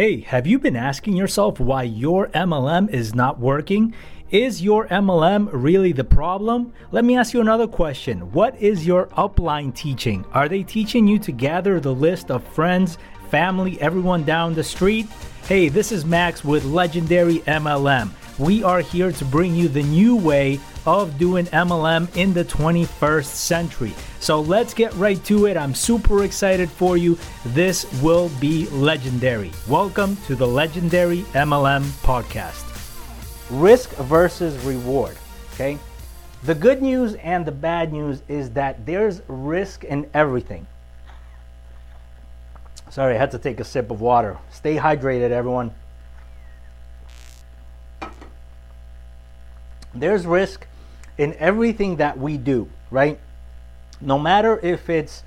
Hey, have you been asking yourself why your MLM is not working? Is your MLM really the problem? Let me ask you another question. What is your upline teaching? Are they teaching you to gather the list of friends, family, everyone down the street? Hey, this is Max with Legendary MLM. We are here to bring you the new way of doing MLM in the 21st century. So let's get right to it. I'm super excited for you. This will be legendary. Welcome to the Legendary MLM podcast. Risk versus reward. Okay. The good news and the bad news is that there's risk in everything. Sorry, I had to take a sip of water. Stay hydrated, everyone. There's risk in everything that we do, right? No matter if it's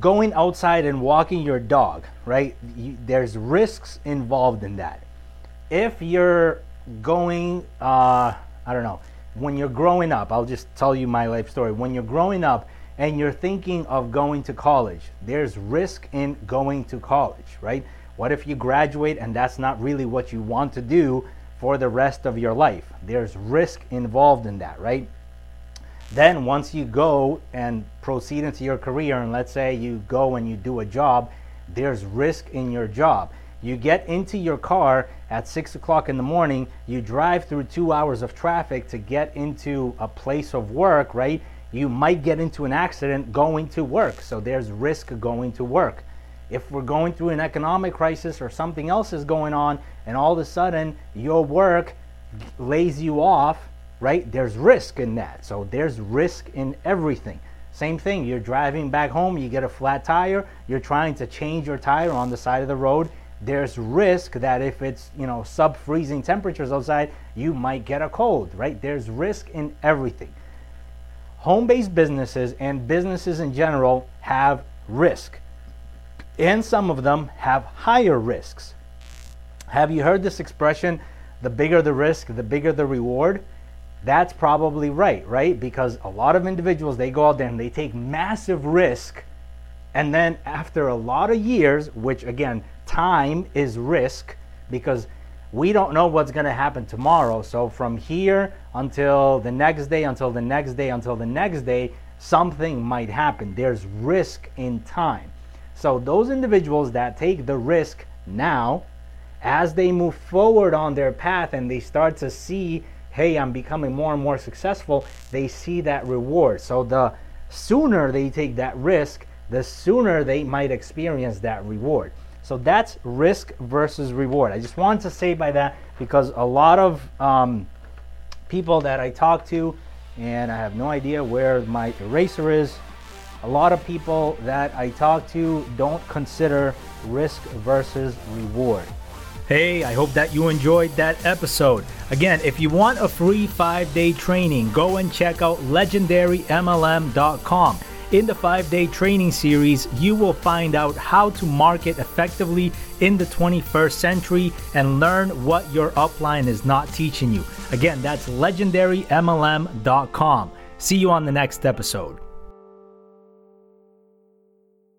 going outside and walking your dog, right? You, there's risks involved in that. If you're going, uh, I don't know, when you're growing up, I'll just tell you my life story. When you're growing up and you're thinking of going to college, there's risk in going to college, right? What if you graduate and that's not really what you want to do? For the rest of your life. There's risk involved in that, right? Then, once you go and proceed into your career, and let's say you go and you do a job, there's risk in your job. You get into your car at six o'clock in the morning, you drive through two hours of traffic to get into a place of work, right? You might get into an accident going to work, so there's risk going to work if we're going through an economic crisis or something else is going on and all of a sudden your work lays you off, right? There's risk in that. So there's risk in everything. Same thing, you're driving back home, you get a flat tire, you're trying to change your tire on the side of the road. There's risk that if it's, you know, sub freezing temperatures outside, you might get a cold, right? There's risk in everything. Home based businesses and businesses in general have risk and some of them have higher risks. Have you heard this expression, the bigger the risk, the bigger the reward? That's probably right, right? Because a lot of individuals, they go out there and they take massive risk. And then after a lot of years, which again, time is risk because we don't know what's going to happen tomorrow. So from here until the next day, until the next day, until the next day, something might happen. There's risk in time. So those individuals that take the risk now, as they move forward on their path and they start to see, hey, I'm becoming more and more successful, they see that reward. So the sooner they take that risk, the sooner they might experience that reward. So that's risk versus reward. I just wanted to say by that because a lot of um, people that I talk to, and I have no idea where my eraser is a lot of people that I talk to don't consider risk versus reward. Hey, I hope that you enjoyed that episode. Again, if you want a free five day training, go and check out legendarymlm.com. In the five day training series, you will find out how to market effectively in the 21st century and learn what your upline is not teaching you. Again, that's legendarymlm.com. See you on the next episode.